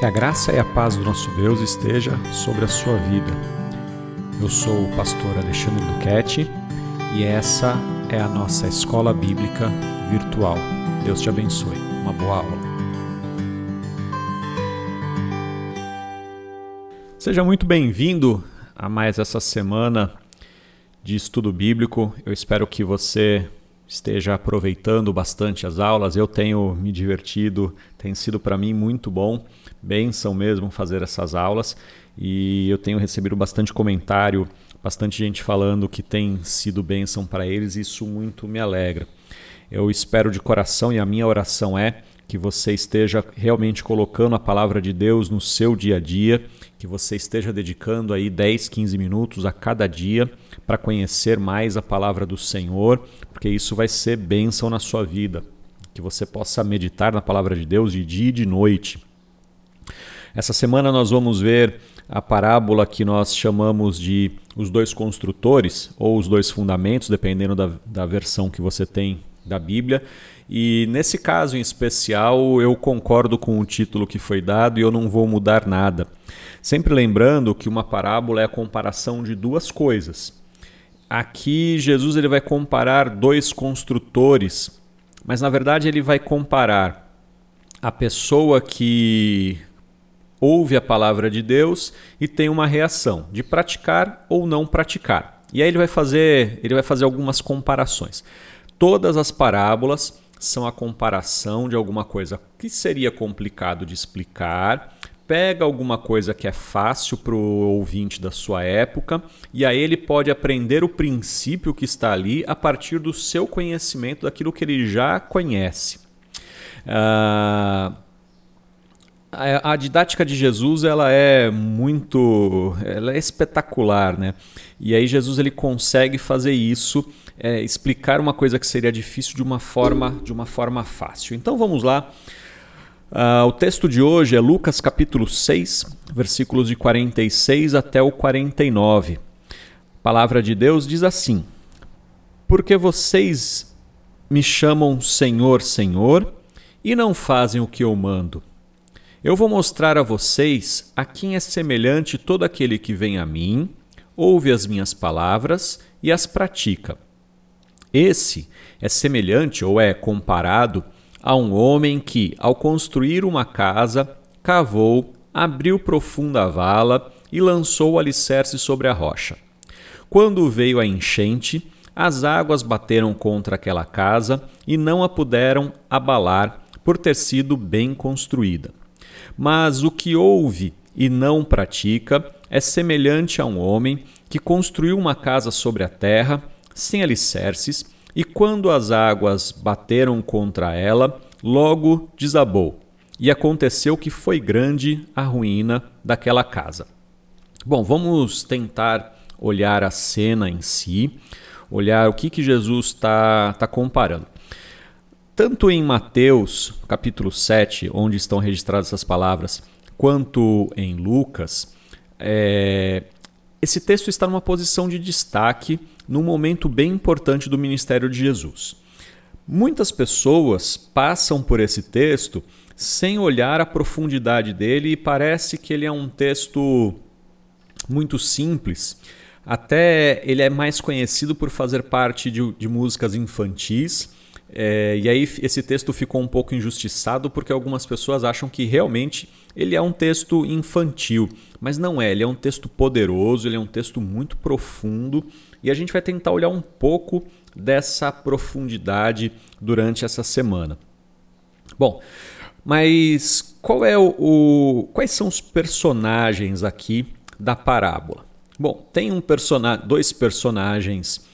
Que a graça e a paz do nosso Deus esteja sobre a sua vida. Eu sou o pastor Alexandre Duquette e essa é a nossa escola bíblica virtual. Deus te abençoe. Uma boa aula. Seja muito bem-vindo a mais essa semana de estudo bíblico. Eu espero que você esteja aproveitando bastante as aulas. Eu tenho me divertido, tem sido para mim muito bom, bênção mesmo fazer essas aulas e eu tenho recebido bastante comentário, bastante gente falando que tem sido bênção para eles e isso muito me alegra. Eu espero de coração e a minha oração é que você esteja realmente colocando a palavra de Deus no seu dia a dia, que você esteja dedicando aí 10, 15 minutos a cada dia para conhecer mais a palavra do Senhor, porque isso vai ser bênção na sua vida. Que você possa meditar na palavra de Deus de dia e de noite. Essa semana nós vamos ver a parábola que nós chamamos de os dois construtores ou os dois fundamentos, dependendo da, da versão que você tem da Bíblia. E nesse caso em especial, eu concordo com o título que foi dado e eu não vou mudar nada. Sempre lembrando que uma parábola é a comparação de duas coisas. Aqui Jesus ele vai comparar dois construtores, mas na verdade ele vai comparar a pessoa que ouve a palavra de Deus e tem uma reação de praticar ou não praticar. E aí ele vai fazer, ele vai fazer algumas comparações. Todas as parábolas são a comparação de alguma coisa que seria complicado de explicar, pega alguma coisa que é fácil para o ouvinte da sua época e aí ele pode aprender o princípio que está ali a partir do seu conhecimento daquilo que ele já conhece. Uh, a, didática de Jesus ela é muito, ela é espetacular, né? E aí Jesus ele consegue fazer isso é, explicar uma coisa que seria difícil de uma forma, de uma forma fácil. Então vamos lá. Uh, o texto de hoje é Lucas capítulo 6, versículos de 46 até o 49. A palavra de Deus diz assim: Porque vocês me chamam Senhor, Senhor, e não fazem o que eu mando. Eu vou mostrar a vocês a quem é semelhante todo aquele que vem a mim, ouve as minhas palavras e as pratica. Esse é semelhante ou é comparado a um homem que, ao construir uma casa, cavou, abriu profunda vala e lançou o alicerce sobre a rocha. Quando veio a enchente, as águas bateram contra aquela casa e não a puderam abalar por ter sido bem construída. Mas o que ouve e não pratica é semelhante a um homem que construiu uma casa sobre a terra sem alicerces, e quando as águas bateram contra ela, logo desabou. E aconteceu que foi grande a ruína daquela casa. Bom, vamos tentar olhar a cena em si, olhar o que, que Jesus está tá comparando. Tanto em Mateus, capítulo 7, onde estão registradas essas palavras, quanto em Lucas, é, esse texto está numa posição de destaque num momento bem importante do ministério de Jesus. Muitas pessoas passam por esse texto sem olhar a profundidade dele e parece que ele é um texto muito simples. Até ele é mais conhecido por fazer parte de, de músicas infantis é, e aí esse texto ficou um pouco injustiçado porque algumas pessoas acham que realmente ele é um texto infantil, mas não é. Ele é um texto poderoso, ele é um texto muito profundo e a gente vai tentar olhar um pouco dessa profundidade durante essa semana. Bom, mas qual é o, o quais são os personagens aqui da parábola? Bom, tem um persona dois personagens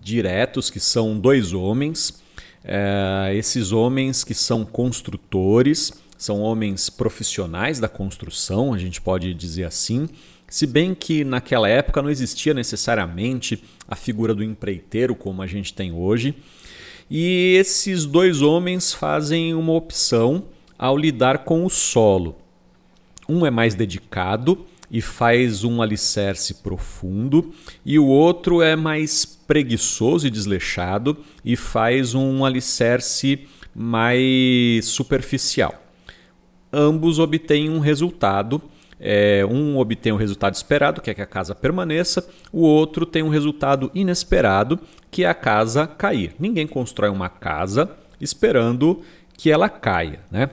diretos que são dois homens é, esses homens que são construtores, são homens profissionais da construção, a gente pode dizer assim, se bem que naquela época não existia necessariamente a figura do empreiteiro como a gente tem hoje. E esses dois homens fazem uma opção ao lidar com o solo. Um é mais dedicado e faz um alicerce profundo, e o outro é mais preguiçoso e desleixado e faz um alicerce mais superficial. ambos obtêm um resultado. É, um obtém o um resultado esperado, que é que a casa permaneça, o outro tem um resultado inesperado, que é a casa cair. Ninguém constrói uma casa esperando que ela caia, né?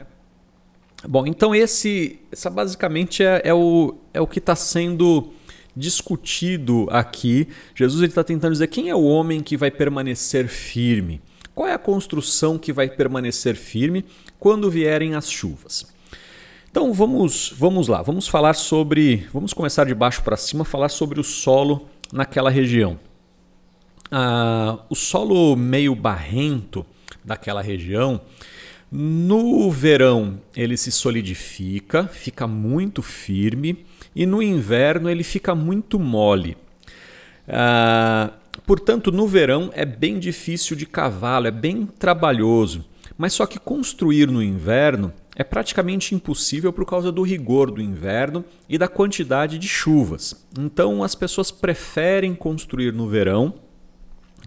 Bom, então esse, essa basicamente é, é o, é o que está sendo discutido aqui. Jesus está tentando dizer quem é o homem que vai permanecer firme. Qual é a construção que vai permanecer firme quando vierem as chuvas? Então vamos, vamos lá, vamos falar sobre, vamos começar de baixo para cima, falar sobre o solo naquela região. Ah, o solo meio barrento daquela região, no verão ele se solidifica, fica muito firme e no inverno ele fica muito mole. Ah, portanto, no verão é bem difícil de cavalo, é bem trabalhoso. Mas só que construir no inverno é praticamente impossível por causa do rigor do inverno e da quantidade de chuvas. Então as pessoas preferem construir no verão,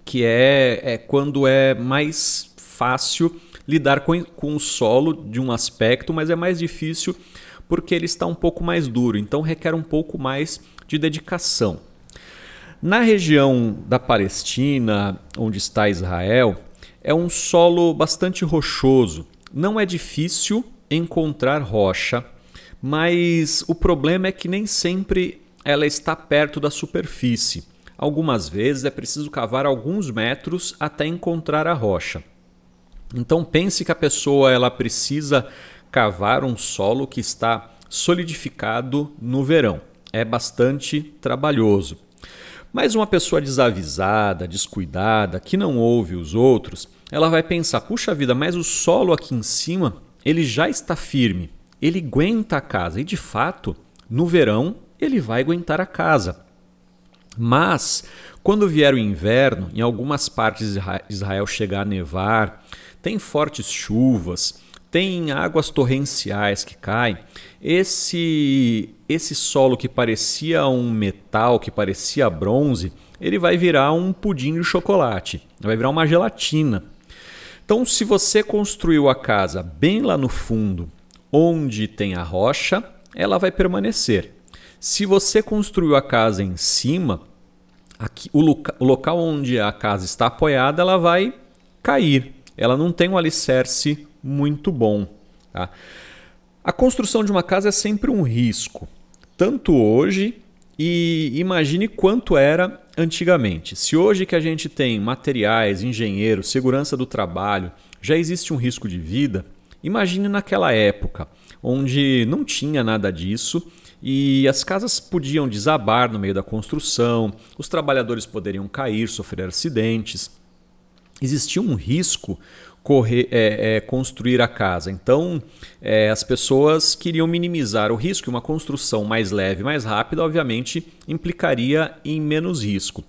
que é, é quando é mais fácil lidar com, com o solo de um aspecto, mas é mais difícil porque ele está um pouco mais duro, então requer um pouco mais de dedicação. Na região da Palestina, onde está Israel, é um solo bastante rochoso. Não é difícil encontrar rocha, mas o problema é que nem sempre ela está perto da superfície. Algumas vezes é preciso cavar alguns metros até encontrar a rocha. Então pense que a pessoa ela precisa cavar um solo que está solidificado no verão. É bastante trabalhoso. Mas uma pessoa desavisada, descuidada, que não ouve os outros, ela vai pensar: puxa vida, mas o solo aqui em cima ele já está firme, ele aguenta a casa e de fato, no verão, ele vai aguentar a casa. Mas quando vier o inverno, em algumas partes de Israel chegar a nevar, tem fortes chuvas, tem águas torrenciais que caem, esse esse solo que parecia um metal, que parecia bronze, ele vai virar um pudim de chocolate, vai virar uma gelatina. Então, se você construiu a casa bem lá no fundo, onde tem a rocha, ela vai permanecer. Se você construiu a casa em cima, aqui, o, loca, o local onde a casa está apoiada, ela vai cair ela não tem um alicerce muito bom. Tá? A construção de uma casa é sempre um risco, tanto hoje e imagine quanto era antigamente. Se hoje que a gente tem materiais, engenheiros, segurança do trabalho, já existe um risco de vida, imagine naquela época, onde não tinha nada disso e as casas podiam desabar no meio da construção, os trabalhadores poderiam cair, sofrer acidentes existia um risco correr, é, é, construir a casa. Então, é, as pessoas queriam minimizar o risco. Uma construção mais leve, mais rápida, obviamente, implicaria em menos risco.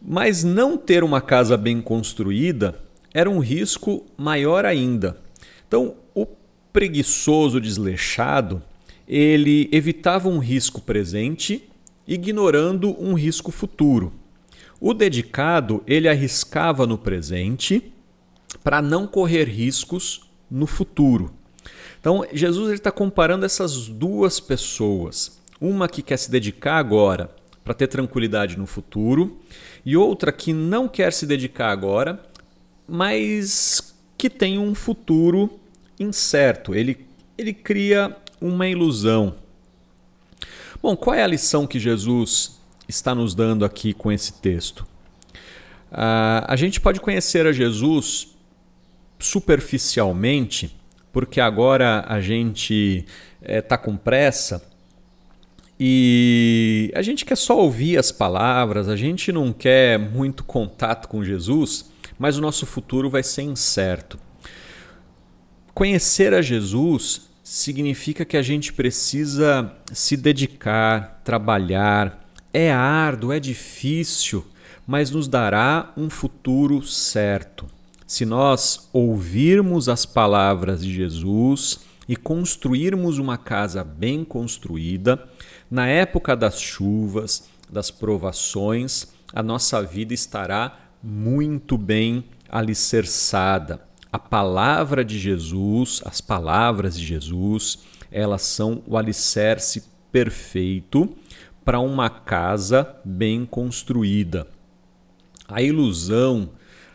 Mas não ter uma casa bem construída era um risco maior ainda. Então, o preguiçoso desleixado ele evitava um risco presente, ignorando um risco futuro. O dedicado, ele arriscava no presente para não correr riscos no futuro. Então, Jesus está comparando essas duas pessoas. Uma que quer se dedicar agora para ter tranquilidade no futuro, e outra que não quer se dedicar agora, mas que tem um futuro incerto. Ele, ele cria uma ilusão. Bom, qual é a lição que Jesus está nos dando aqui com esse texto? Uh, a gente pode conhecer a Jesus superficialmente, porque agora a gente está eh, com pressa e a gente quer só ouvir as palavras, a gente não quer muito contato com Jesus, mas o nosso futuro vai ser incerto. Conhecer a Jesus significa que a gente precisa se dedicar, trabalhar, é árduo, é difícil, mas nos dará um futuro certo. Se nós ouvirmos as palavras de Jesus e construirmos uma casa bem construída, na época das chuvas, das provações, a nossa vida estará muito bem alicerçada. a palavra de Jesus, as palavras de Jesus, elas são o alicerce perfeito para uma casa bem construída. A ilusão,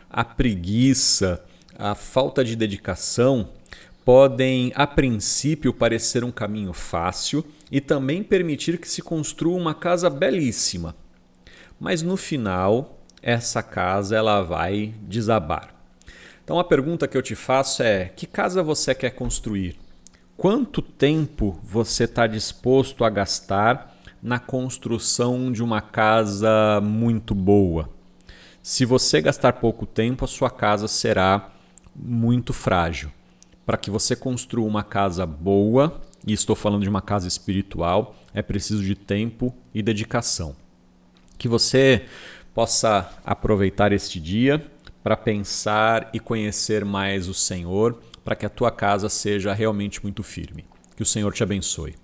a preguiça, a falta de dedicação podem, a princípio, parecer um caminho fácil e também permitir que se construa uma casa belíssima. Mas no final, essa casa ela vai desabar. Então a pergunta que eu te faço é: que casa você quer construir? Quanto tempo você está disposto a gastar na construção de uma casa muito boa? Se você gastar pouco tempo, a sua casa será muito frágil. Para que você construa uma casa boa, e estou falando de uma casa espiritual, é preciso de tempo e dedicação. Que você possa aproveitar este dia para pensar e conhecer mais o Senhor, para que a tua casa seja realmente muito firme. Que o Senhor te abençoe.